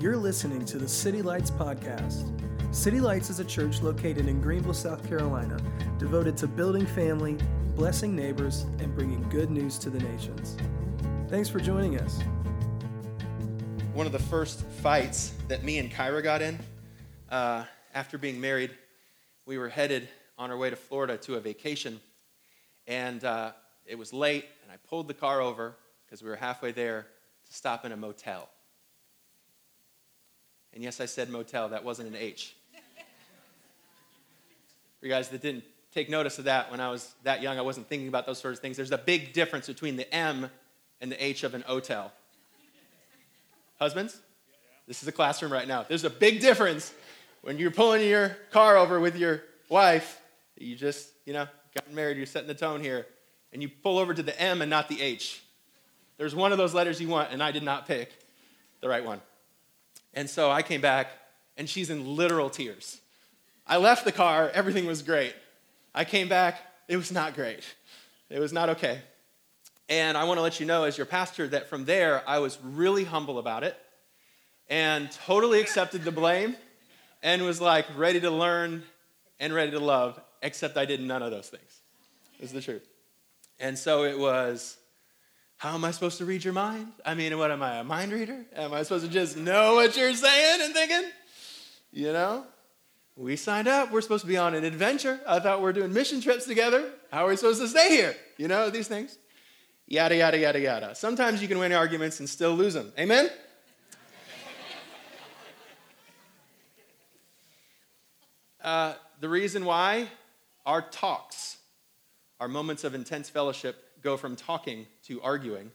You're listening to the City Lights Podcast. City Lights is a church located in Greenville, South Carolina, devoted to building family, blessing neighbors, and bringing good news to the nations. Thanks for joining us. One of the first fights that me and Kyra got in uh, after being married, we were headed on our way to Florida to a vacation. And uh, it was late, and I pulled the car over because we were halfway there to stop in a motel. And yes, I said motel, that wasn't an H. For you guys that didn't take notice of that when I was that young, I wasn't thinking about those sorts of things. There's a big difference between the M and the H of an hotel. Husbands, this is a classroom right now. There's a big difference when you're pulling your car over with your wife. You just, you know, got married, you're setting the tone here, and you pull over to the M and not the H. There's one of those letters you want, and I did not pick the right one. And so I came back, and she's in literal tears. I left the car, everything was great. I came back, it was not great. It was not okay. And I want to let you know, as your pastor, that from there, I was really humble about it and totally accepted the blame and was like ready to learn and ready to love, except I did none of those things. Is the truth. And so it was, how am I supposed to read your mind? I mean, what am I, a mind reader? Am I supposed to just know what you're saying and thinking? You know? We signed up. We're supposed to be on an adventure. I thought we are doing mission trips together. How are we supposed to stay here? You know, these things. Yada, yada, yada, yada. Sometimes you can win arguments and still lose them. Amen? Uh, the reason why our talks, our moments of intense fellowship, go from talking to arguing.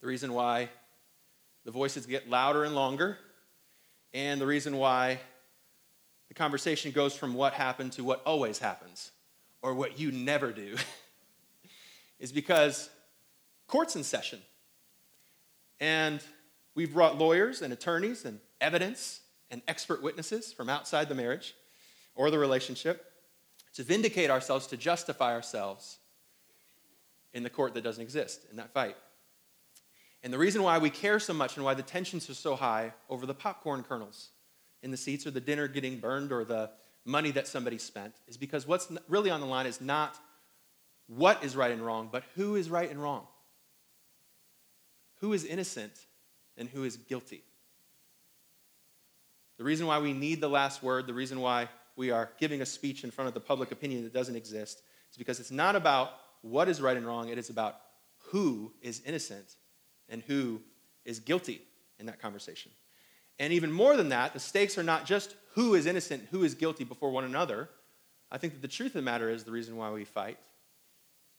The reason why the voices get louder and longer, and the reason why the conversation goes from what happened to what always happens, or what you never do, is because court's in session. And we've brought lawyers and attorneys and evidence and expert witnesses from outside the marriage or the relationship to vindicate ourselves, to justify ourselves in the court that doesn't exist, in that fight. And the reason why we care so much and why the tensions are so high over the popcorn kernels in the seats or the dinner getting burned or the money that somebody spent is because what's really on the line is not what is right and wrong, but who is right and wrong. Who is innocent and who is guilty. The reason why we need the last word, the reason why we are giving a speech in front of the public opinion that doesn't exist, is because it's not about what is right and wrong, it is about who is innocent and who is guilty in that conversation. And even more than that, the stakes are not just who is innocent, who is guilty before one another. I think that the truth of the matter is the reason why we fight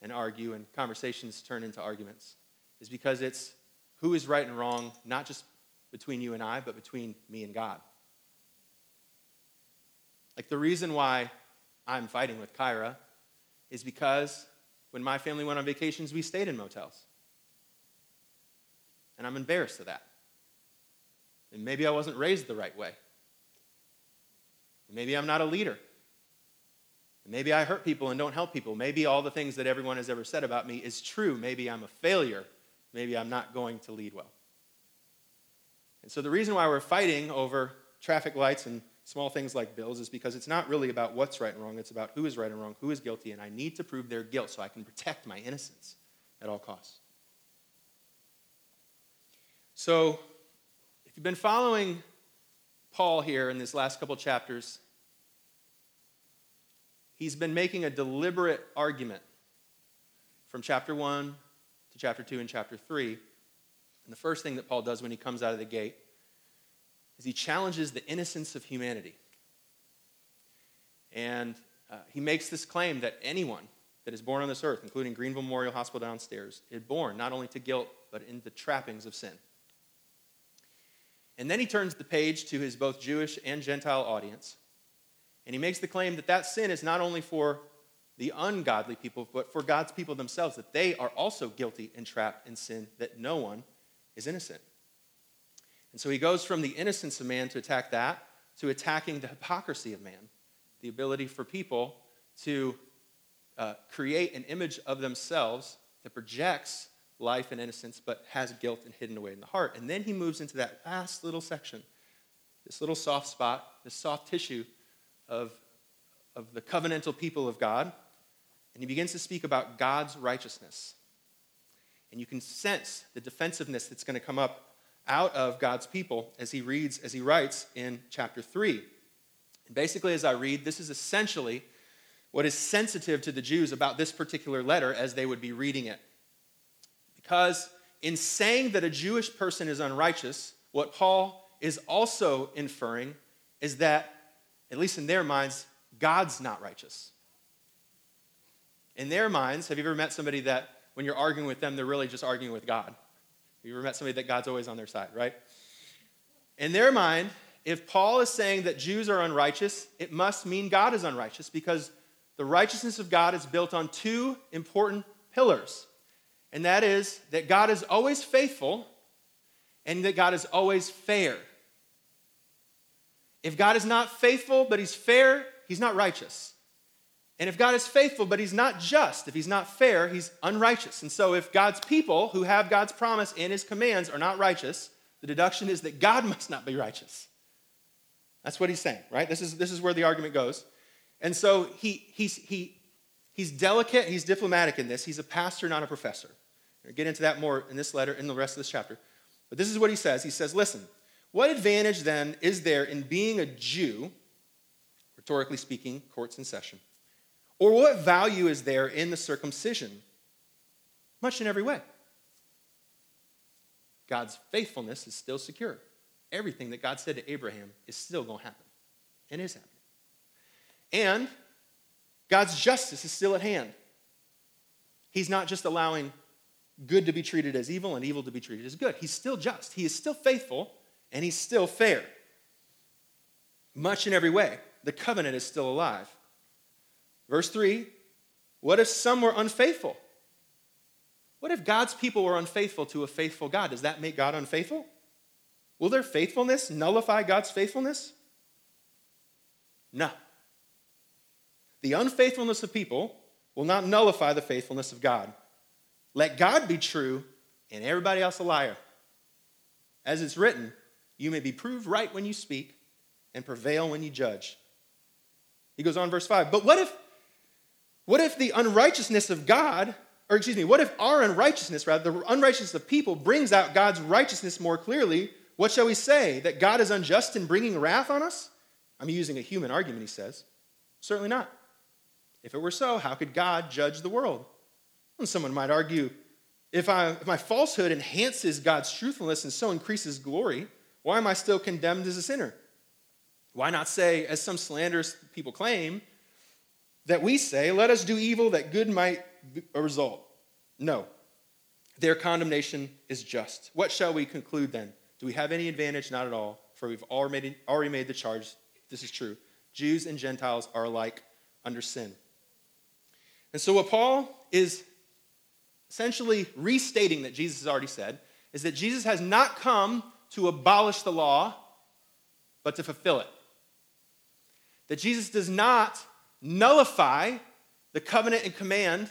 and argue and conversations turn into arguments is because it's who is right and wrong, not just between you and I, but between me and God. Like the reason why I'm fighting with Kyra is because when my family went on vacations, we stayed in motels. And I'm embarrassed of that. And maybe I wasn't raised the right way. Maybe I'm not a leader. Maybe I hurt people and don't help people. Maybe all the things that everyone has ever said about me is true. Maybe I'm a failure. Maybe I'm not going to lead well. And so the reason why we're fighting over traffic lights and small things like bills is because it's not really about what's right and wrong, it's about who is right and wrong, who is guilty, and I need to prove their guilt so I can protect my innocence at all costs. So, if you've been following Paul here in these last couple chapters, he's been making a deliberate argument from chapter 1 to chapter 2 and chapter 3. And the first thing that Paul does when he comes out of the gate is he challenges the innocence of humanity. And uh, he makes this claim that anyone that is born on this earth, including Greenville Memorial Hospital downstairs, is born not only to guilt, but in the trappings of sin. And then he turns the page to his both Jewish and Gentile audience, and he makes the claim that that sin is not only for the ungodly people, but for God's people themselves, that they are also guilty and trapped in sin, that no one is innocent. And so he goes from the innocence of man to attack that to attacking the hypocrisy of man, the ability for people to uh, create an image of themselves that projects life and innocence, but has guilt and hidden away in the heart. And then he moves into that last little section, this little soft spot, this soft tissue of, of the covenantal people of God. And he begins to speak about God's righteousness. And you can sense the defensiveness that's going to come up out of God's people as he reads, as he writes in chapter 3. And basically, as I read, this is essentially what is sensitive to the Jews about this particular letter as they would be reading it. Because in saying that a Jewish person is unrighteous, what Paul is also inferring is that, at least in their minds, God's not righteous. In their minds, have you ever met somebody that when you're arguing with them, they're really just arguing with God? You ever met somebody that God's always on their side, right? In their mind, if Paul is saying that Jews are unrighteous, it must mean God is unrighteous because the righteousness of God is built on two important pillars and that is that God is always faithful and that God is always fair. If God is not faithful but he's fair, he's not righteous. And if God is faithful but he's not just, if he's not fair, he's unrighteous. And so if God's people who have God's promise and his commands are not righteous, the deduction is that God must not be righteous. That's what he's saying, right? This is, this is where the argument goes. And so he, he's, he, he's delicate, he's diplomatic in this. He's a pastor, not a professor. We'll get into that more in this letter, in the rest of this chapter. But this is what he says. He says, Listen, what advantage then is there in being a Jew, rhetorically speaking, courts in session? Or what value is there in the circumcision? Much in every way. God's faithfulness is still secure. Everything that God said to Abraham is still going to happen and is happening. And God's justice is still at hand. He's not just allowing good to be treated as evil and evil to be treated as good. He's still just, he is still faithful, and he's still fair. Much in every way. The covenant is still alive. Verse 3 What if some were unfaithful? What if God's people were unfaithful to a faithful God? Does that make God unfaithful? Will their faithfulness nullify God's faithfulness? No. The unfaithfulness of people will not nullify the faithfulness of God. Let God be true and everybody else a liar. As it's written, you may be proved right when you speak and prevail when you judge. He goes on, verse 5. But what if, what if the unrighteousness of God, or excuse me, what if our unrighteousness, rather, the unrighteousness of people brings out God's righteousness more clearly? What shall we say? That God is unjust in bringing wrath on us? I'm using a human argument, he says. Certainly not. If it were so, how could God judge the world? And someone might argue if, I, if my falsehood enhances God's truthfulness and so increases glory, why am I still condemned as a sinner? Why not say, as some slanderous people claim, that we say, let us do evil that good might result? No. Their condemnation is just. What shall we conclude then? Do we have any advantage? Not at all, for we've already, made the charge. This is true. Jews and Gentiles are alike under sin. And so, what Paul is essentially restating that Jesus has already said is that Jesus has not come to abolish the law, but to fulfill it. That Jesus does not nullify the covenant and command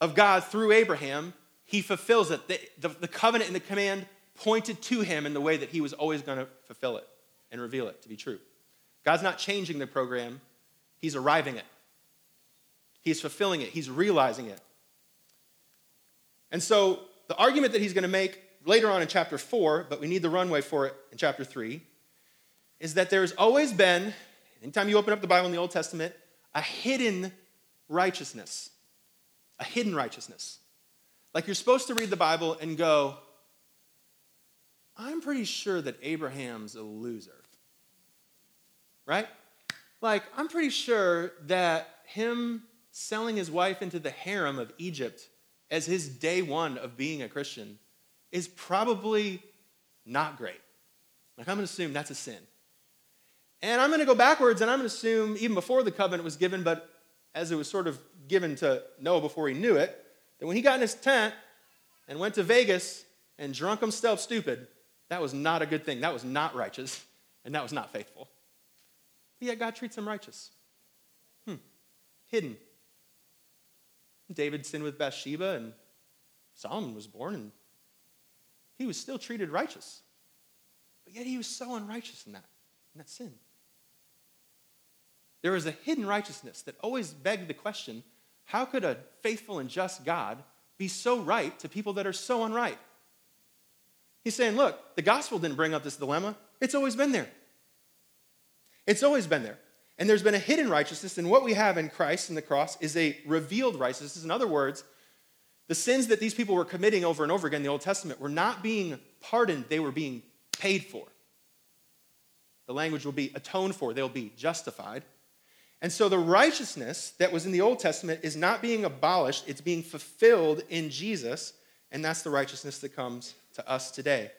of God through Abraham, he fulfills it. The, the, the, covenant and the command pointed to him in the way that he was always going to fulfill it and reveal it to be true. God's not changing the program, he's arriving it. He's fulfilling it, he's realizing it. And so the argument that he's going to make later on in chapter 4, but we need the runway for it in chapter 3, is that there's always been, anytime you open up the Bible in the Old Testament, a hidden righteousness. A hidden righteousness. Like you're supposed to read the Bible and go, I'm pretty sure that Abraham's a loser. Right? Like, I'm pretty sure that him selling his wife into the harem of Egypt as his day one of being a Christian is probably not great. Like, I'm to assume that's a sin. And I'm going to go backwards and I'm going to assume, even before the covenant was given, but as it was sort of given to Noah before he knew it, that when he got in his tent and went to Vegas and drunk himself stupid, that was not a good thing. That was not righteous, and that was not faithful. But yet God treats him righteous. Hmm. Hidden. David sinned with Bathsheba, and Solomon was born and he was still treated righteous. But yet he was so unrighteous in that, in that sin. There was a hidden righteousness that always begged the question how could a faithful and just God be so right to people that are so unright? He's saying, look, the gospel didn't bring up this dilemma, it's always been there. It's always been there. And there's been a hidden righteousness, and what we have in Christ and the cross is a revealed righteousness. In other words, the sins that these people were committing over and over again in the Old Testament were not being pardoned, they were being paid for. The language will be atoned for, they'll be justified. And so the righteousness that was in the Old Testament is not being abolished, it's being fulfilled in Jesus, and that's the righteousness that comes to us today.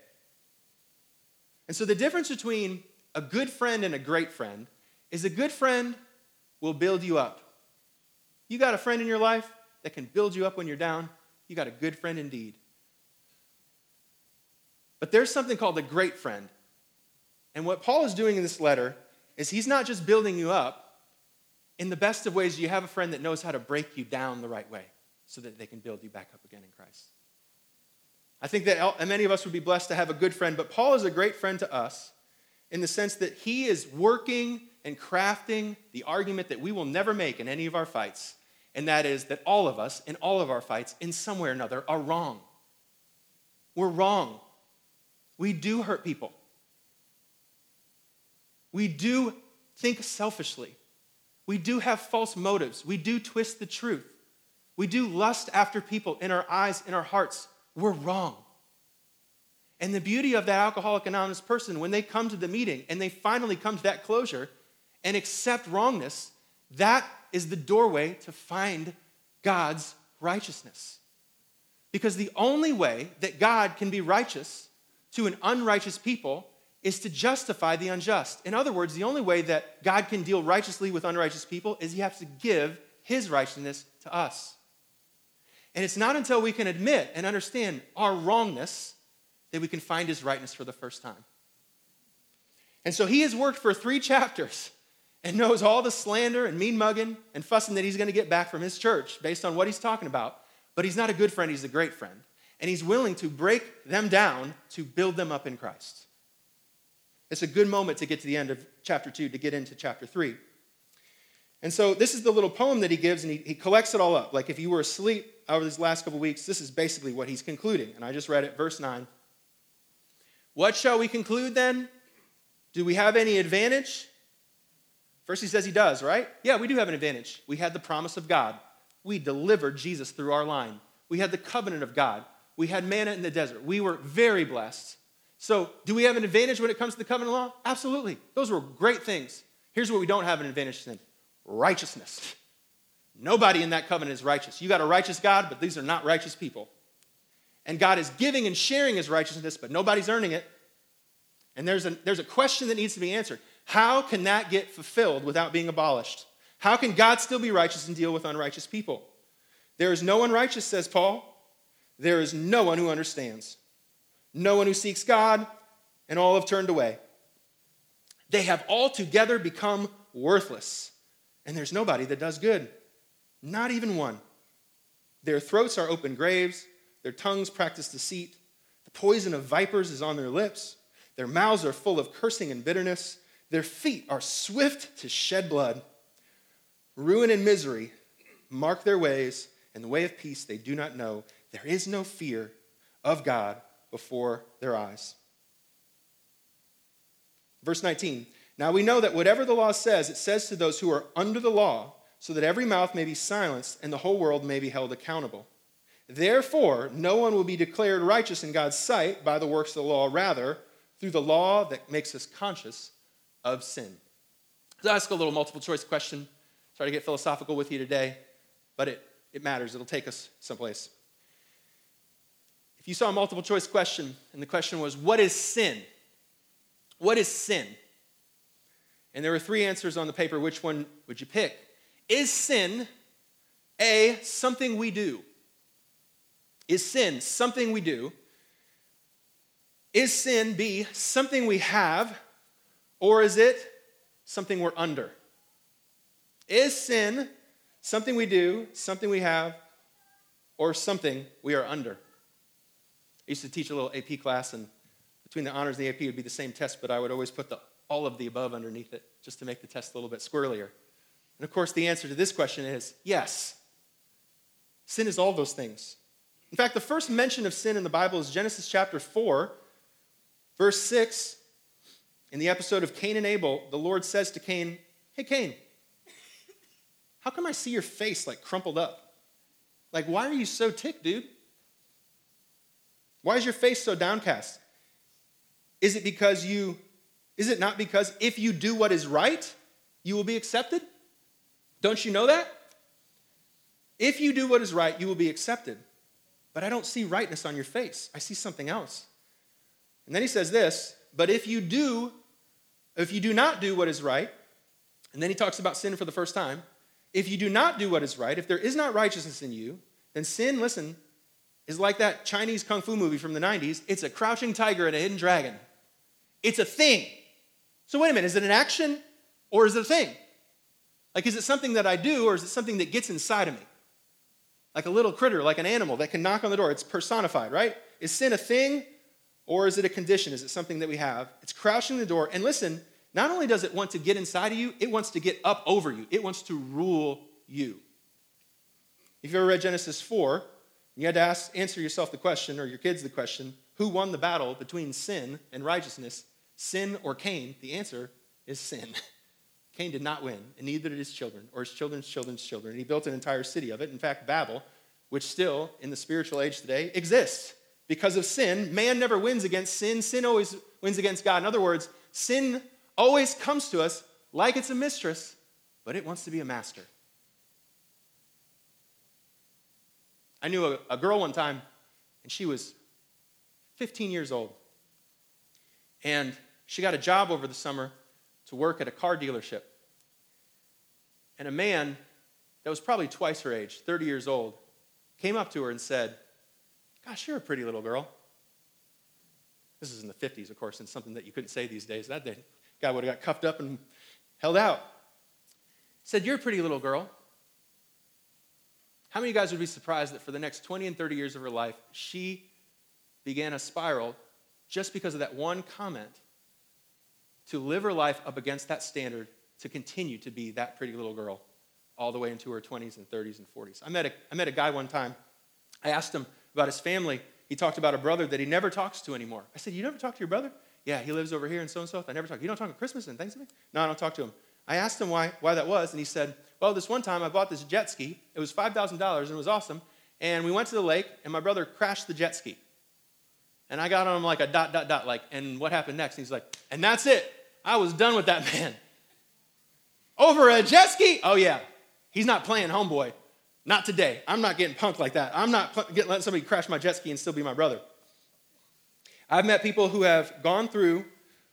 And so the difference between a good friend and a great friend is a good friend will build you up. You got a friend in your life that can build you up when you're down, you got a good friend indeed. But there's something called a great friend. And what Paul is doing in this letter is he's not just building you up. In the best of ways, you have a friend that knows how to break you down the right way so that they can build you back up again in Christ. I think that many of us would be blessed to have a good friend, but Paul is a great friend to us in the sense that he is working and crafting the argument that we will never make in any of our fights, and that is that all of us, in all of our fights, in some way or another, are wrong. We're wrong. We do hurt people. We do think selfishly. We do have false motives. We do twist the truth. We do lust after people in our eyes, in our hearts. We're wrong. And the beauty of that Alcoholic Anonymous person, when they come to the meeting and they finally come to that closure and accept wrongness, that is the doorway to find God's righteousness. Because the only way that God can be righteous to an unrighteous people is to justify the unjust. In other words, the only way that God can deal righteously with unrighteous people is he has to give his righteousness to us. And it's not until we can admit and understand our wrongness that we can find his rightness for the first time. And so he has worked for three chapters and knows all the slander and mean mugging and fussing that he's going to get back from his church based on what he's talking about. But he's not a good friend, he's a great friend. And he's willing to break them down to build them up in Christ. It's a good moment to get to the end of chapter 2 to get into chapter 3. And so this is the little poem that he gives, and he, he collects it all up. Like if you were asleep over these last couple weeks, this is basically what he's concluding. And I just read it, verse 9. What shall we conclude then? Do we have any advantage? First, he says he does, right? Yeah, we do have an advantage. We had the promise of God. We delivered Jesus through our line. We had the covenant of God. We had manna in the desert. We were very blessed. So, do we have an advantage when it comes to the covenant law? Absolutely. Those were great things. Here's what we don't have an advantage in righteousness. Nobody in that covenant is righteous. You got a righteous God, but these are not righteous people. And God is giving and sharing his righteousness, but nobody's earning it. And there's a, there's a question that needs to be answered. How can that get fulfilled without being abolished? How can God still be righteous and deal with unrighteous people? There is no one righteous, says Paul. There is no one who understands, no one who seeks God, and all have turned away. They have altogether become worthless, and there's nobody that does good, not even one. Their throats are open graves, their tongues practice deceit, the poison of vipers is on their lips, their mouths are full of cursing and bitterness. Their feet are swift to shed blood. Ruin and misery mark their ways, and the way of peace they do not know. There is no fear of God before their eyes. Verse 19 Now we know that whatever the law says, it says to those who are under the law, so that every mouth may be silenced and the whole world may be held accountable. Therefore, no one will be declared righteous in God's sight by the works of the law, rather, through the law that makes us conscious of sin. I'll ask a little multiple choice question. Sorry to get philosophical with you today, but it, it matters. It'll take us someplace. If you saw a multiple choice question and the question was, What is sin? What is sin? And there were three answers on the paper. Which one would you pick? Is sin A, something we do? Is sin something we do? Is sin B, something we have? Or is it something we're under? Is sin something we do, something we have, or something we are under? Used to teach a little AP class, and between the honors and the AP, would be the same test, but I would always put the all of the above underneath it just to make the test a little bit squirrelier. And of course, the answer to this question is yes. Sin is all those things. In fact, the first mention of sin in the Bible is Genesis chapter 4, verse 6. In the episode of Cain and Abel, the Lord says to Cain, Hey, Cain, how come I see your face like crumpled up? Like, why are you so ticked, dude? Why is your face so downcast? Is it because you, is it not because if you do what is right, you will be accepted? Don't you know that? If you do what is right, you will be accepted. But I don't see rightness on your face. I see something else. And then he says this, but if you do, if you do not do what is right, and then he talks about sin for the first time, if you do not do what is right, if there is not righteousness in you, then sin, listen, is like that Chinese kung fu movie from the 90s. It's a crouching tiger and a hidden dragon. It's a thing. So, wait a minute, is it an action or is it a thing? Like, is it something that I do or is it something that gets inside of me? Like a little critter, like an animal that can knock on the door. It's personified, right? Is sin a thing or is it a condition? Is it something that we have? It's crouching the door. And listen, not only does it want to get inside of you, it wants to get up over you, it wants to rule you. If you ever read Genesis 4, you had to ask, answer yourself the question, or your kids the question, who won the battle between sin and righteousness, sin or Cain? The answer is sin. Cain did not win, and neither did his children, or his children's children's children. And he built an entire city of it. In fact, Babel, which still in the spiritual age today exists. Because of sin, man never wins against sin. Sin always wins against God. In other words, sin always comes to us like it's a mistress, but it wants to be a master. I knew a, a girl one time, and she was 15 years old. And she got a job over the summer to work at a car dealership. And a man that was probably twice her age, 30 years old, came up to her and said, Gosh, you're a pretty little girl. This is in the 50s, of course, and something that you couldn't say these days. That day, guy would have got cuffed up and held out. Said, You're a pretty little girl. How many of you guys would be surprised that for the next 20 and 30 years of her life, she began a spiral just because of that one comment to live her life up against that standard to continue to be that pretty little girl all the way into her 20s and 30s and 40s. I met a, I met a guy one time. I asked him about his family. He talked about a brother that he never talks to anymore. I said, You never talk to your brother? Yeah, he lives over here in so and so. I never talk. You don't talk at Christmas and Thanksgiving? No, I don't talk to him. I asked him why, why that was, and he said, Well, this one time I bought this jet ski. It was $5,000 and it was awesome. And we went to the lake, and my brother crashed the jet ski. And I got on him like a dot, dot, dot, like, and what happened next? And he's like, And that's it. I was done with that man. Over a jet ski? Oh, yeah. He's not playing homeboy. Not today. I'm not getting punked like that. I'm not getting, letting somebody crash my jet ski and still be my brother. I've met people who have gone through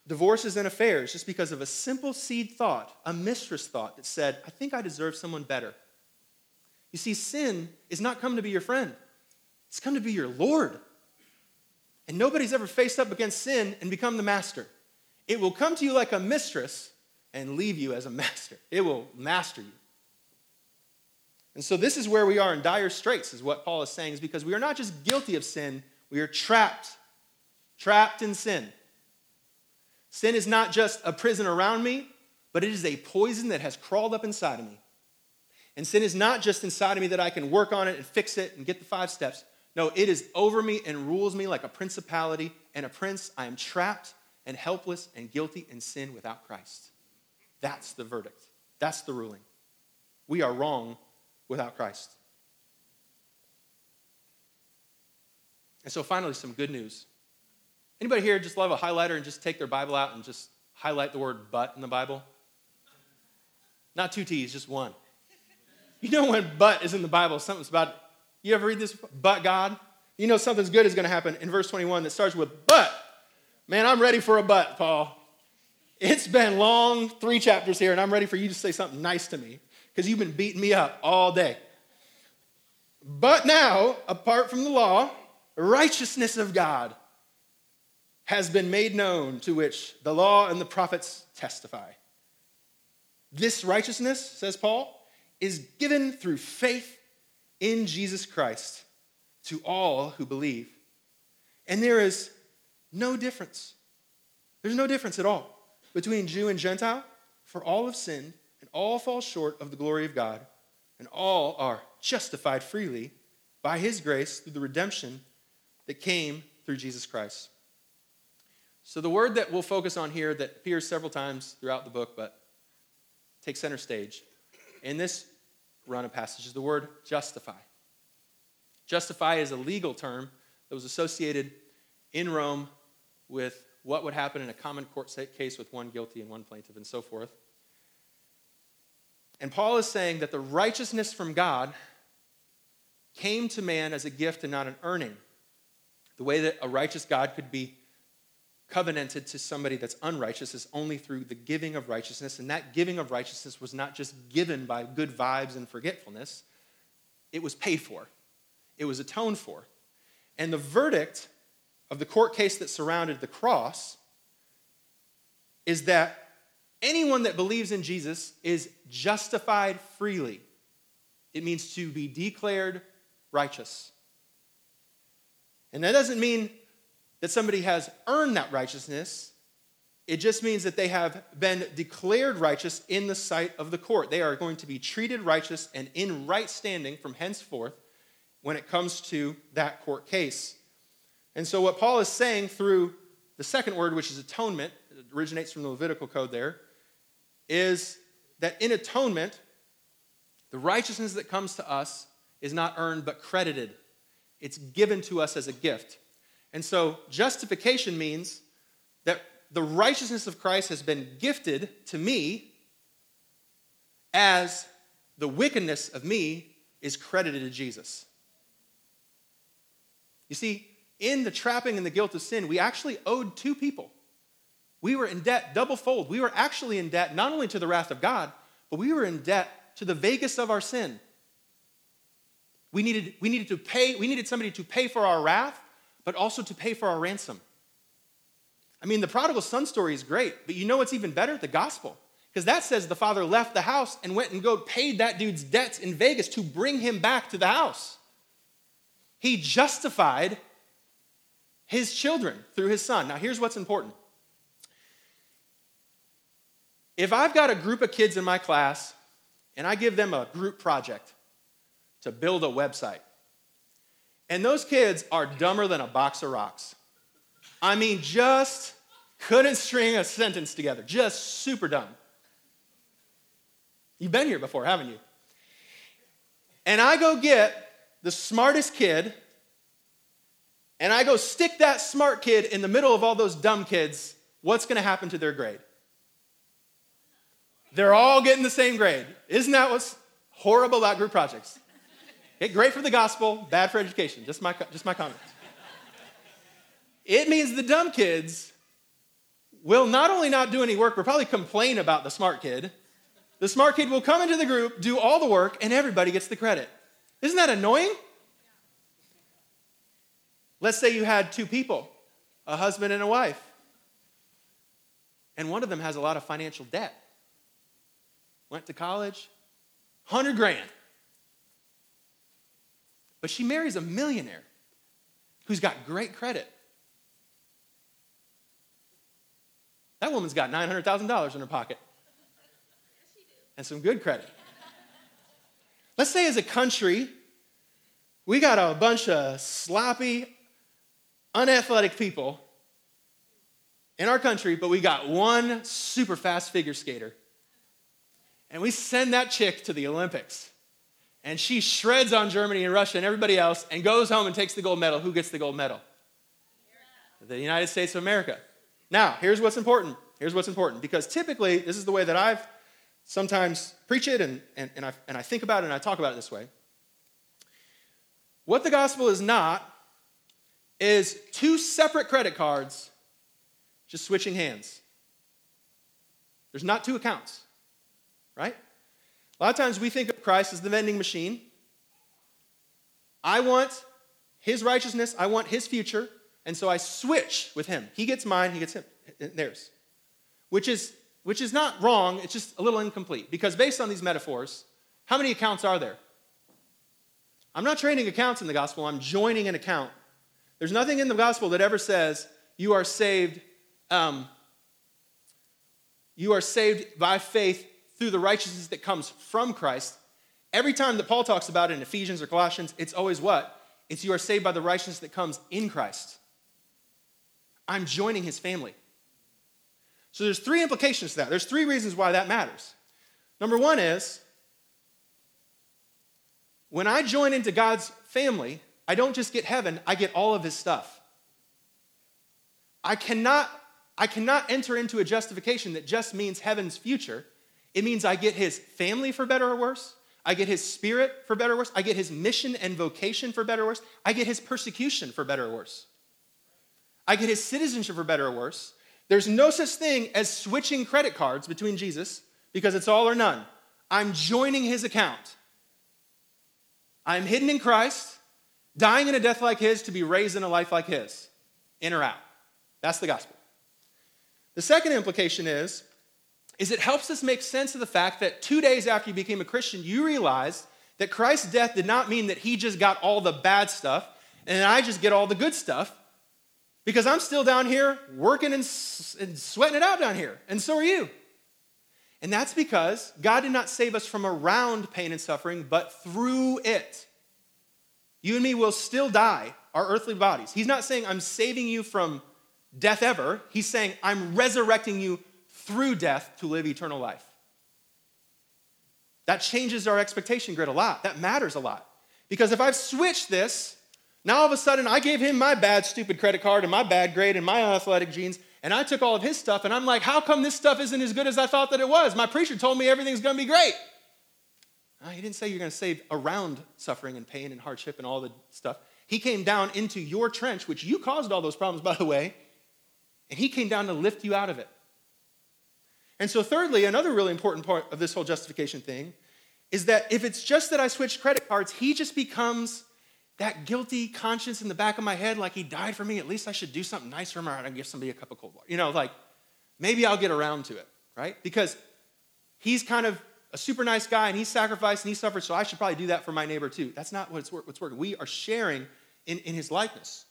divorces and affairs just because of a simple seed thought, a mistress thought that said, I think I deserve someone better. You see, sin is not come to be your friend, it's come to be your Lord. And nobody's ever faced up against sin and become the master. It will come to you like a mistress and leave you as a master. It will master you. And so, this is where we are in dire straits, is what Paul is saying, is because we are not just guilty of sin, we are trapped, trapped in sin. Sin is not just a prison around me, but it is a poison that has crawled up inside of me. And sin is not just inside of me that I can work on it and fix it and get the five steps. No, it is over me and rules me like a principality and a prince. I am trapped and helpless and guilty in sin without Christ. That's the verdict. That's the ruling. We are wrong without Christ. And so finally some good news. Anybody here just love a highlighter and just take their Bible out and just highlight the word but in the Bible? Not two T's, just one. You know when but is in the Bible, something's about, you ever read this? But God? You know something's good is going to happen in verse 21 that starts with but. Man, I'm ready for a but, Paul. It's been long, three chapters here, and I'm ready for you to say something nice to me because you've been beating me up all day. But now, apart from the law, righteousness of God has been made known to which the law and the prophets testify. This righteousness, says Paul, is given through faith in Jesus Christ to all who believe. And there is no difference. There's no difference at all between Jew and Gentile, for all have sinned and all fall short of the glory of God, and all are justified freely by his grace through the redemption that came through Jesus Christ. So, the word that we'll focus on here that appears several times throughout the book, but takes center stage in this run of passages, the word justify. Justify is a legal term that was associated in Rome with what would happen in a common court case with one guilty and one plaintiff and so forth. And Paul is saying that the righteousness from God came to man as a gift and not an earning. The way that a righteous God could be covenanted to somebody that's unrighteous is only through the giving of righteousness. And that giving of righteousness was not just given by good vibes and forgetfulness, it was paid for, it was atoned for. And the verdict of the court case that surrounded the cross is that anyone that believes in Jesus is justified freely. It means to be declared righteous. And that doesn't mean that somebody has earned that righteousness. It just means that they have been declared righteous in the sight of the court. They are going to be treated righteous and in right standing from henceforth when it comes to that court case. And so, what Paul is saying through the second word, which is atonement, originates from the Levitical code there, is that in atonement, the righteousness that comes to us is not earned but credited. It's given to us as a gift. And so justification means that the righteousness of Christ has been gifted to me as the wickedness of me is credited to Jesus. You see, in the trapping and the guilt of sin, we actually owed two people. We were in debt double fold. We were actually in debt not only to the wrath of God, but we were in debt to the vaguest of our sin. We needed, we needed to pay, we needed somebody to pay for our wrath, but also to pay for our ransom. I mean, the prodigal son story is great, but you know what's even better? The gospel. Because that says the father left the house and went and go paid that dude's debts in Vegas to bring him back to the house. He justified his children through his son. Now, here's what's important. If I've got a group of kids in my class and I give them a group project, to build a website. And those kids are dumber than a box of rocks. I mean, just couldn't string a sentence together, just super dumb. You've been here before, haven't you? And I go get the smartest kid, and I go stick that smart kid in the middle of all those dumb kids. What's going to happen to their grade? They're all getting the same grade. Isn't that what's horrible about group projects? Okay, great for the gospel, bad for education. Just my, just my comments. It means the dumb kids will not only not do any work, but probably complain about the smart kid. The smart kid will come into the group, do all the work, and everybody gets the credit. Isn't that annoying? Let's say you had two people, a husband and a wife, and one of them has a lot of financial debt. Went to college, 100 grand. But she marries a millionaire who's got great credit. That woman's got $900,000 in her pocket and some good credit. Let's say, as a country, we got a bunch of sloppy, unathletic people in our country, but we got one super fast figure skater. And we send that chick to the Olympics and she shreds on Germany and Russia and everybody else and goes home and takes the gold medal. Who gets the gold medal? The United States of America. Now, here's what's important. Here's what's important because typically, this is the way that I've sometimes preach it and, and, and, I, and I think about it and I talk about it this way. What the gospel is not is two separate credit cards just switching hands. There's not two accounts, right? A lot of times we think Christ is the vending machine. I want his righteousness, I want his future, and so I switch with him. He gets mine, he gets him, theirs. Which is, which is not wrong, it's just a little incomplete. Because based on these metaphors, how many accounts are there? I'm not trading accounts in the gospel, I'm joining an account There's nothing in the gospel that ever says you are saved. Um, you are saved by faith through the righteousness that comes from Christ. Every time that Paul talks about it in Ephesians or Colossians, it's always what? It's you are saved by the righteousness that comes in Christ. I'm joining his family. So there's three implications to that. There's three reasons why that matters. Number one is when I join into God's family, I don't just get heaven, I get all of his stuff. I cannot, I cannot enter into a justification that just means heaven's future. It means I get his family for better or worse. I get his spirit for better or worse. I get his mission and vocation for better or worse. I get his persecution for better or worse. I get his citizenship for better or worse. There's no such thing as switching credit cards between Jesus because it's all or none. I'm joining his account. I'm hidden in Christ, dying in a death like his to be raised in a life like his. In or out. That's the gospel. The second implication is, is it helps us make sense of the fact that two days after you became a Christian, you realized that Christ's death did not mean that he just got all the bad stuff and I just get all the good stuff because I'm still down here working and, and sweating it out down here, and so are you. And that's because God did not save us from around pain and suffering, but through it. You and me will still die, our earthly bodies. He's not saying, I'm saving you from death ever. He's saying, I'm resurrecting you through death to live eternal life. That changes our expectation grid a lot. That matters a lot. Because if I've switched this, now all of a sudden I gave him my bad, stupid credit card and my bad grade and my unathletic genes, and I took all of his stuff, and I'm like, how come this stuff isn't as good as I thought that it was? My preacher told me everything's gonna be great. No, he didn't say you're gonna save around suffering and pain and hardship and all the stuff. He came down into your trench, which you caused all those problems, by the way, and he came down to lift you out of it. And so, thirdly, another really important part of this whole justification thing is that if it's just that I switched credit cards, he just becomes that guilty conscience in the back of my head, like he died for me, at least I should do something nice for him or I'd give somebody a cup of cold water. You know, like maybe I'll get around to it, right? Because he's kind of a super nice guy and he sacrificed and he suffered, so I should probably do that for my neighbor too. That's not what's, what's working. We are sharing in, in his likeness.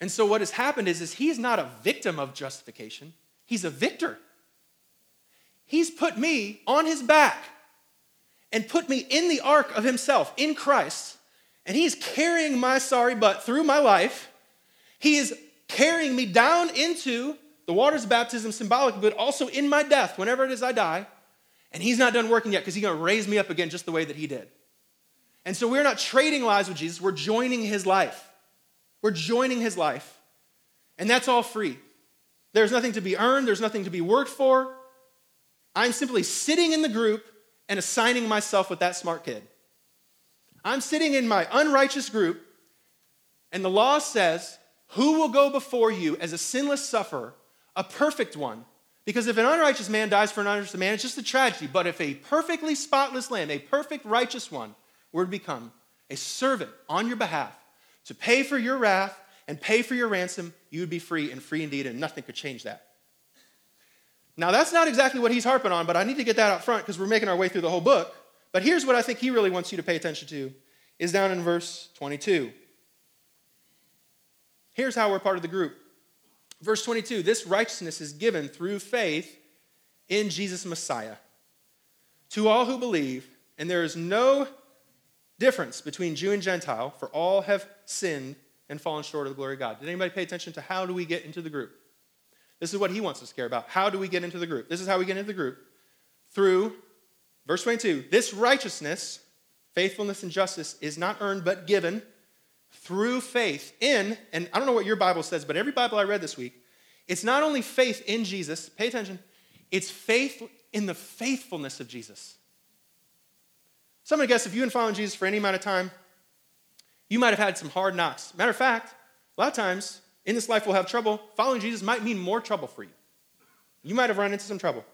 And so what has happened is, is he's not a victim of justification, he's a victor. He's put me on his back and put me in the ark of himself, in Christ. And he's carrying my sorry butt through my life. He is carrying me down into the waters of baptism, symbolic, but also in my death, whenever it is I die. And he's not done working yet because he's going to raise me up again just the way that he did. And so we're not trading lives with Jesus, we're joining his life. We're joining his life. And that's all free. There's nothing to be earned, there's nothing to be worked for. I'm simply sitting in the group and assigning myself with that smart kid. I'm sitting in my unrighteous group, and the law says, Who will go before you as a sinless sufferer, a perfect one? Because if an unrighteous man dies for an unrighteous man, it's just a tragedy. But if a perfectly spotless lamb, a perfect righteous one, were to become a servant on your behalf to pay for your wrath and pay for your ransom, you would be free and free indeed, and nothing could change that. Now, that's not exactly what he's harping on, but I need to get that out front because we're making our way through the whole book. But here's what I think he really wants you to pay attention to is down in verse 22. Here's how we're part of the group. Verse 22 this righteousness is given through faith in Jesus Messiah to all who believe, and there is no difference between Jew and Gentile, for all have sinned and fallen short of the glory of God. Did anybody pay attention to how do we get into the group? This is what he wants us to care about. How do we get into the group? This is how we get into the group. Through, verse 22, this righteousness, faithfulness, and justice is not earned but given through faith in, and I don't know what your Bible says, but every Bible I read this week, it's not only faith in Jesus, pay attention, it's faith in the faithfulness of Jesus. So I'm gonna guess if you've been following Jesus for any amount of time, you might have had some hard knocks. Matter of fact, a lot of times in this life we'll have trouble. Following Jesus might mean more trouble for you. You might have run into some trouble.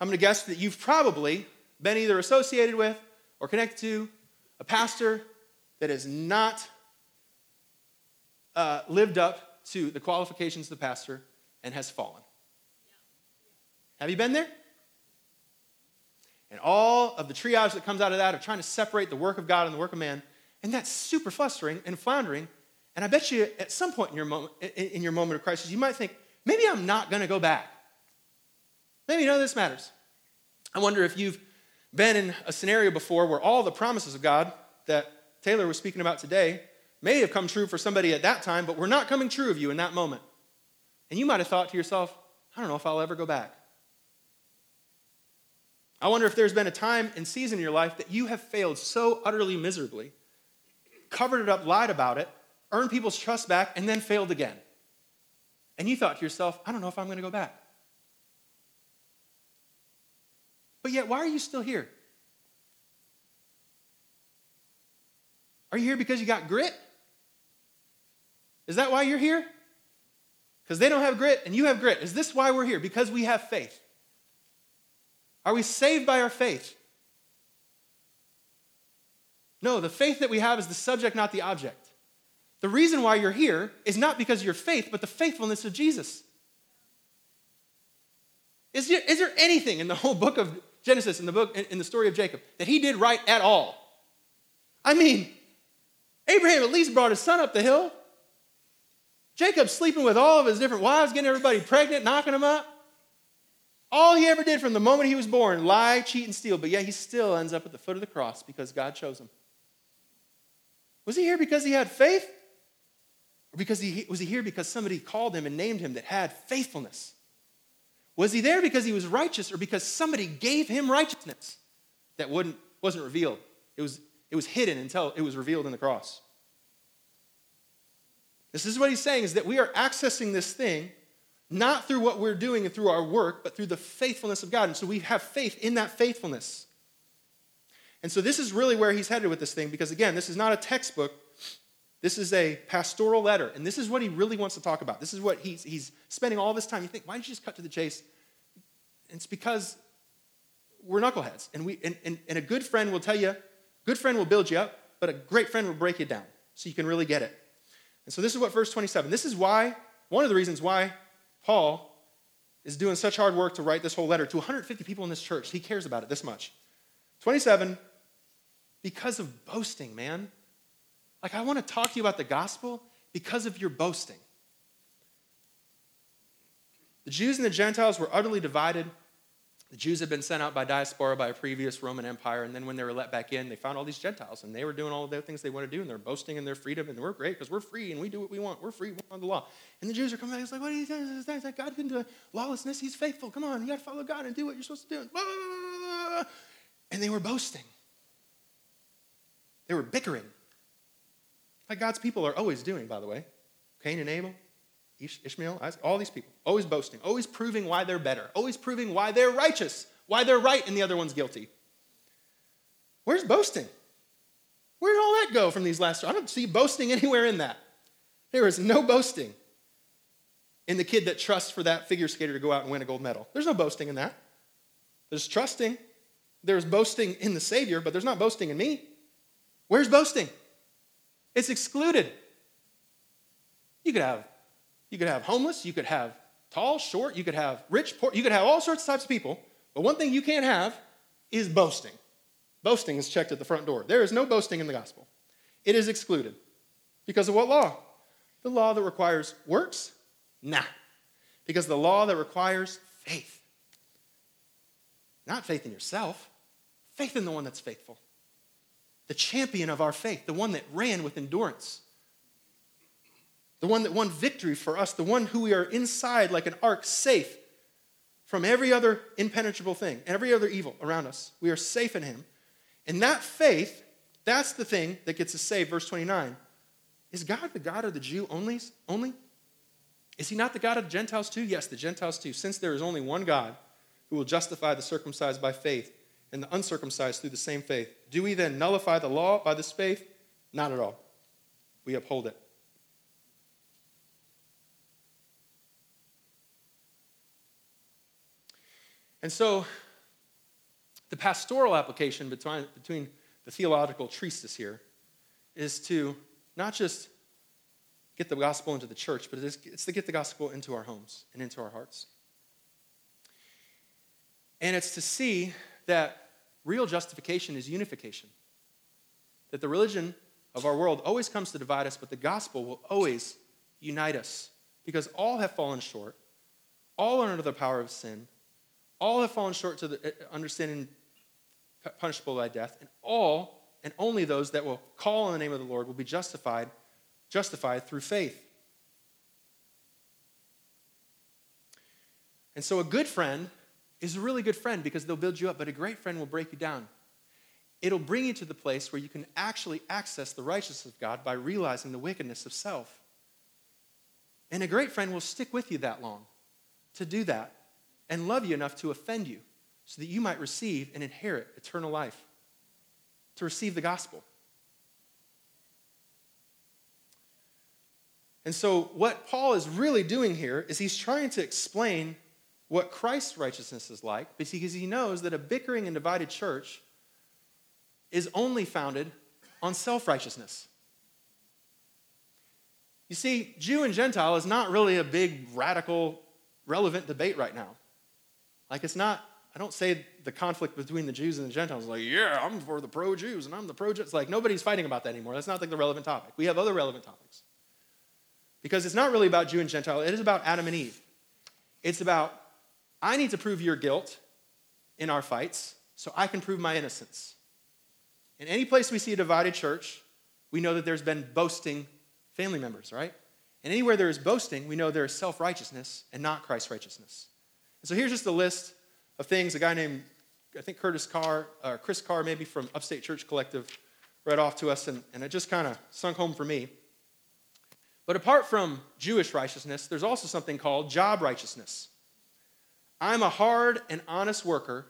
I'm going to guess that you've probably been either associated with or connected to a pastor that has not uh, lived up to the qualifications of the pastor and has fallen. Have you been there? And all of the triage that comes out of that of trying to separate the work of God and the work of man And that's super frustrating and floundering. And I bet you at some point in your moment, in your moment of crisis, you might think, maybe I'm not going to go back. Maybe none of this matters. I wonder if you've been in a scenario before where all the promises of God that Taylor was speaking about today may have come true for somebody at that time, but were not coming true of you in that moment. And you might have thought to yourself, I don't know if I'll ever go back. I wonder if there's been a time and season in your life that you have failed so utterly miserably, covered it up, lied about it, earned people's trust back, and then failed again. And you thought to yourself, I don't know if I'm going to go back. But yet, why are you still here? Are you here because you got grit? Is that why you're here? Because they don't have grit and you have grit. Is this why we're here? Because we have faith. Are we saved by our faith? No, the faith that we have is the subject, not the object. The reason why you're here is not because of your faith, but the faithfulness of Jesus. Is there, is there anything in the whole book of Genesis, in the book, in the story of Jacob, that he did right at all? I mean, Abraham at least brought his son up the hill. Jacob's sleeping with all of his different wives, getting everybody pregnant, knocking them up. All he ever did from the moment he was born, lie, cheat, and steal, but yet he still ends up at the foot of the cross because God chose him. Was he here because he had faith? Or because he, was he here because somebody called him and named him that had faithfulness? Was he there because he was righteous or because somebody gave him righteousness that wouldn't, wasn't revealed? It was, it was hidden until it was revealed in the cross. This is what he's saying is that we are accessing this thing not through what we're doing and through our work, but through the faithfulness of God. And so we have faith in that faithfulness. And so this is really where he's headed with this thing because, again, this is not a textbook. This is a pastoral letter. And this is what he really wants to talk about. This is what he's, he's spending all this time. You think, why don't you just cut to the chase? It's because we're knuckleheads. And, we, and, and, and a good friend will tell you, good friend will build you up, but a great friend will break you down so you can really get it. And so this is what verse 27, this is why, one of the reasons why Paul is doing such hard work to write this whole letter to 150 people in this church. He cares about it this much. 27, because of boasting, man. Like, I want to talk to you about the gospel because of your boasting. The Jews and the Gentiles were utterly divided the Jews had been sent out by diaspora by a previous Roman Empire, and then when they were let back in, they found all these Gentiles, and they were doing all the things they want to do, and they're boasting in their freedom, and we're great because we're free and we do what we want. We're free, on the law. And the Jews are coming back, it's like, what are you doing? God into lawlessness, He's faithful. Come on, you got to follow God and do what you're supposed to do. Ah. And they were boasting. They were bickering. Like God's people are always doing, by the way. Cain and Abel, Ishmael, Isaac, all these people, always boasting, always proving why they're better, always proving why they're righteous, why they're right and the other one's guilty. Where's boasting? Where did all that go from these last? I don't see boasting anywhere in that. There is no boasting in the kid that trusts for that figure skater to go out and win a gold medal. There's no boasting in that. There's trusting. There's boasting in the Savior, but there's not boasting in me. Where's boasting? It's excluded. You could have you could have homeless, you could have tall, short, you could have rich, poor, you could have all sorts of types of people. But one thing you can't have is boasting. Boasting is checked at the front door. There is no boasting in the gospel. It is excluded. Because of what law? The law that requires works? Nah. Because the law that requires faith. Not faith in yourself, faith in the one that's faithful. The champion of our faith, the one that ran with endurance the one that won victory for us, the one who we are inside like an ark, safe from every other impenetrable thing, every other evil around us. We are safe in him. And that faith, that's the thing that gets us saved. Verse 29. Is God the God of the Jew only? only? Is he not the God of the Gentiles too? Yes, the Gentiles too. Since there is only one God who will justify the circumcised by faith and the uncircumcised through the same faith, do we then nullify the law by this faith? Not at all. We uphold it. And so, the pastoral application between, between the theological treatise here is to not just get the gospel into the church, but it is, it's to get the gospel into our homes and into our hearts. And it's to see that real justification is unification. That the religion of our world always comes to divide us, but the gospel will always unite us because all have fallen short, all are under the power of sin, all have fallen short to the uh, understanding punishable by death, and all and only those that will call on the name of the Lord will be justified, justified through faith. And so a good friend is a really good friend because they'll build you up, but a great friend will break you down. It'll bring you to the place where you can actually access the righteousness of God by realizing the wickedness of self. And a great friend will stick with you that long to do that and love you enough to offend you so that you might receive and inherit eternal life, to receive the gospel. And so, what Paul is really doing here is he's trying to explain what Christ's righteousness is like because he knows that a bickering and divided church is only founded on self righteousness. You see, Jew and Gentile is not really a big, radical, relevant debate right now. Like, it's not, I don't say the conflict between the Jews and the Gentiles, like, yeah, I'm for the pro Jews and I'm the pro It's like, nobody's fighting about that anymore. That's not like the relevant topic. We have other relevant topics. Because it's not really about Jew and Gentile, it is about Adam and Eve. It's about I need to prove your guilt in our fights so I can prove my innocence. In any place we see a divided church, we know that there's been boasting family members, right? And anywhere there is boasting, we know there is self righteousness and not Christ's righteousness. And so here's just a list of things a guy named, I think Curtis Carr, or Chris Carr, maybe from Upstate Church Collective, read off to us, and, and it just kind of sunk home for me. But apart from Jewish righteousness, there's also something called job righteousness. I'm a hard and honest worker,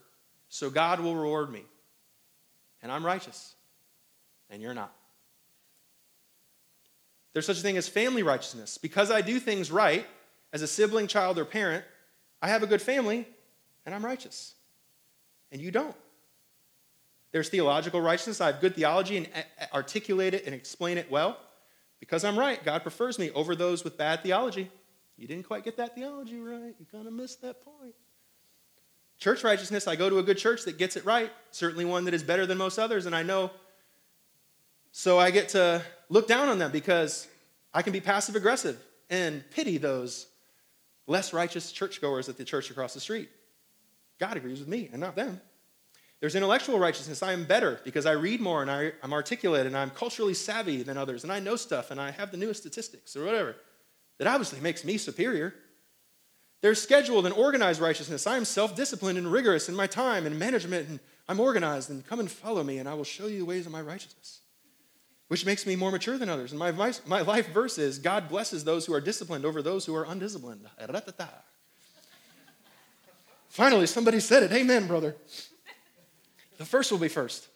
so God will reward me. And I'm righteous, and you're not. There's such a thing as family righteousness. Because I do things right as a sibling, child, or parent, I have a good family, and I'm righteous. And you don't. There's theological righteousness. I have good theology and uh, uh, articulate it and explain it well. Because I'm right, God prefers me over those with bad theology. You didn't quite get that theology right. You kind of missed that point. Church righteousness, I go to a good church that gets it right, certainly one that is better than most others, and I know. So I get to look down on them because I can be passive aggressive and pity those less righteous churchgoers at the church across the street. God agrees with me and not them. There's intellectual righteousness. I am better because I read more and I, am articulate and I'm culturally savvy than others and I know stuff and I have the newest statistics or whatever. That obviously makes me superior. There's scheduled and organized righteousness. I am self disciplined and rigorous in my time and management, and I'm organized, and come and follow me, and I will show you the ways of my righteousness, which makes me more mature than others. And my, my life verse is God blesses those who are disciplined over those who are undisciplined. Finally, somebody said it. Amen, brother. The first will be first.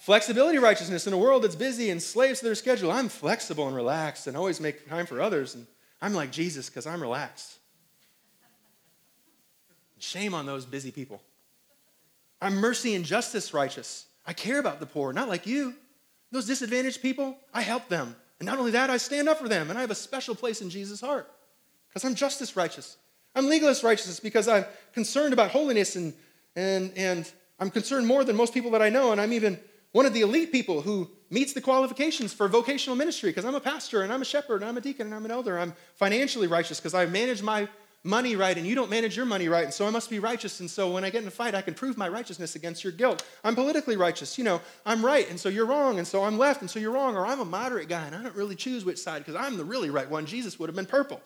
Flexibility righteousness in a world that's busy and slaves to their schedule. I'm flexible and relaxed and always make time for others. And I'm like Jesus because I'm relaxed. Shame on those busy people. I'm mercy and justice righteous. I care about the poor, not like you. Those disadvantaged people, I help them. And not only that, I stand up for them. And I have a special place in Jesus' heart because I'm justice righteous. I'm legalist righteous because I'm concerned about holiness and, and, and I'm concerned more than most people that I know. And I'm even one of the elite people who meets the qualifications for vocational ministry because I'm a pastor and I'm a shepherd and I'm a deacon and I'm an elder. I'm financially righteous because I manage my money right and you don't manage your money right, and so I must be righteous. And so when I get in a fight, I can prove my righteousness against your guilt. I'm politically righteous. You know, I'm right, and so you're wrong, and so I'm left, and so you're wrong. Or I'm a moderate guy, and I don't really choose which side because I'm the really right one. Jesus would have been purple.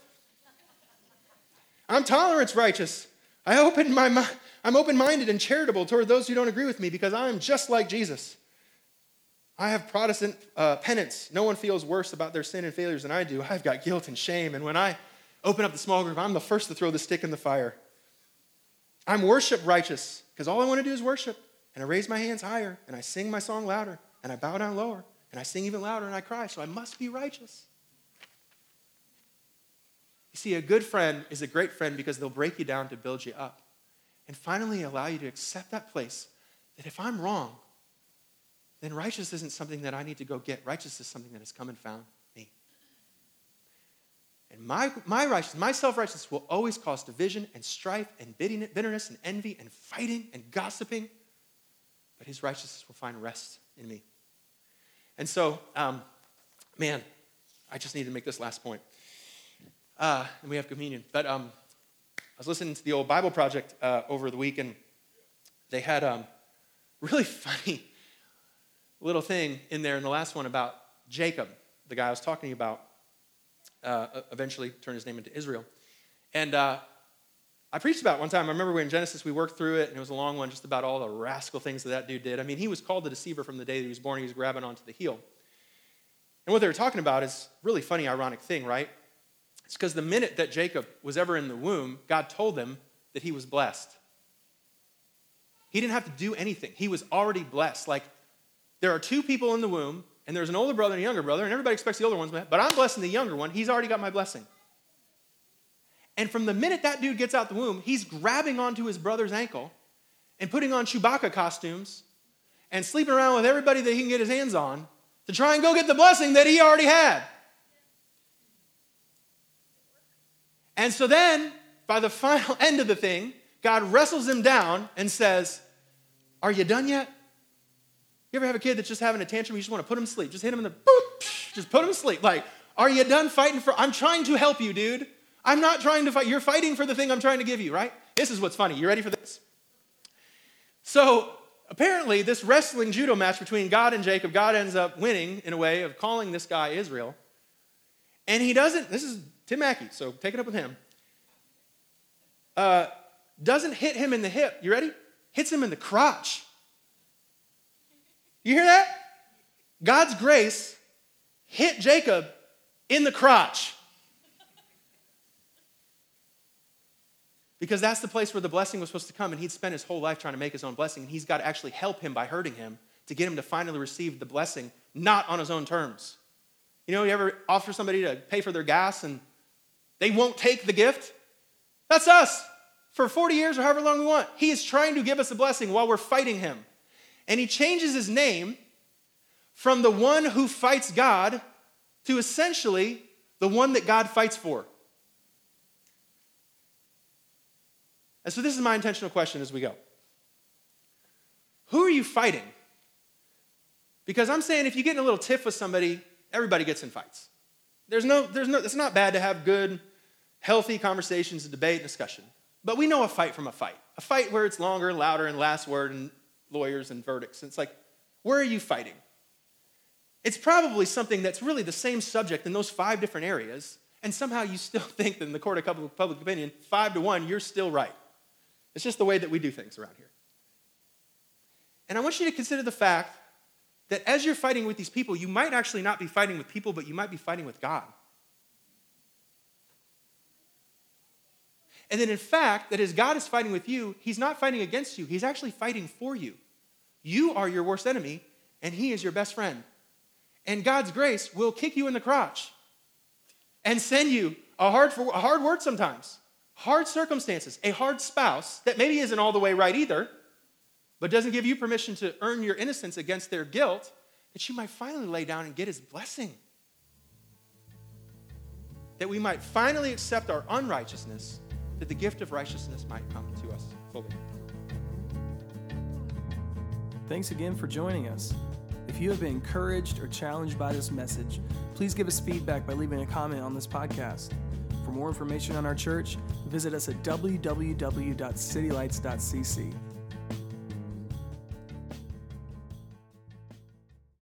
I'm tolerance righteous. I open my, I'm open minded and charitable toward those who don't agree with me because I'm just like Jesus. I have Protestant uh, penance. No one feels worse about their sin and failures than I do. I've got guilt and shame. And when I open up the small group, I'm the first to throw the stick in the fire. I'm worship righteous because all I want to do is worship. And I raise my hands higher and I sing my song louder and I bow down lower and I sing even louder and I cry. So I must be righteous. You see, a good friend is a great friend because they'll break you down to build you up and finally allow you to accept that place that if I'm wrong, then righteousness isn't something that I need to go get. Righteousness is something that has come and found and my, my righteousness, my self righteousness will always cause division and strife and bitterness and envy and fighting and gossiping. But his righteousness will find rest in me. And so, um, man, I just need to make this last point. Uh, and we have communion. But um, I was listening to the old Bible Project uh, over the week, and they had a um, really funny little thing in there in the last one about Jacob, the guy I was talking about, uh, eventually turned his name into Israel. And uh, I preached about one time. I remember when Genesis we worked through it, and it was a long one, just about all the rascal things that that dude did. I mean, he was called the deceiver from the day that he was born. He was grabbing onto the heel. And what they were talking about is really funny, ironic thing, right? It's because the minute that Jacob was ever in the womb, God told him that he was blessed. He didn't have to do anything. He was already blessed. Like there are two people in the womb, and there's an older brother and a younger brother, and everybody expects the older one's, but I'm blessing the younger one. He's already got my blessing. And from the minute that dude gets out the womb, he's grabbing onto his brother's ankle and putting on Chewbacca costumes and sleeping around with everybody that he can get his hands on to try and go get the blessing that he already had. And so then, by the final end of the thing, God wrestles him down and says, Are you done yet? You ever have a kid that's just having a tantrum? You just want to put him to sleep. Just hit him in the boop, just put him to sleep. Like, are you done fighting for? I'm trying to help you, dude. I'm not trying to fight. You're fighting for the thing I'm trying to give you, right? This is what's funny. You ready for this? So, apparently, this wrestling judo match between God and Jacob, God ends up winning in a way of calling this guy Israel. And he doesn't, this is Tim Mackie, so take it up with him. Uh, doesn't hit him in the hip. You ready? Hits him in the crotch. You hear that? God's grace hit Jacob in the crotch. Because that's the place where the blessing was supposed to come, and he'd spent his whole life trying to make his own blessing, and he's got to actually help him by hurting him to get him to finally receive the blessing, not on his own terms. You know, you ever offer somebody to pay for their gas and they won't take the gift? That's us. For 40 years or however long we want. He is trying to give us a blessing while we're fighting him. And he changes his name from the one who fights God to essentially the one that God fights for. And so, this is my intentional question as we go Who are you fighting? Because I'm saying if you get in a little tiff with somebody, everybody gets in fights. There's no, there's no, it's not bad to have good, healthy conversations and debate and discussion. But we know a fight from a fight. A fight where it's longer louder and last word and lawyers and verdicts. And it's like, where are you fighting? It's probably something that's really the same subject in those five different areas, and somehow you still think that in the court of public opinion, five to one, you're still right. It's just the way that we do things around here. And I want you to consider the fact that as you're fighting with these people, you might actually not be fighting with people, but you might be fighting with God. And then, in fact, that as God is fighting with you, He's not fighting against you, He's actually fighting for you. You are your worst enemy, and He is your best friend. And God's grace will kick you in the crotch and send you a hard, a hard word sometimes hard circumstances, a hard spouse that maybe isn't all the way right either, but doesn't give you permission to earn your innocence against their guilt, that you might finally lay down and get his blessing. That we might finally accept our unrighteousness, that the gift of righteousness might come to us fully. Thanks again for joining us. If you have been encouraged or challenged by this message, please give us feedback by leaving a comment on this podcast. For more information on our church, visit us at www.citylights.cc.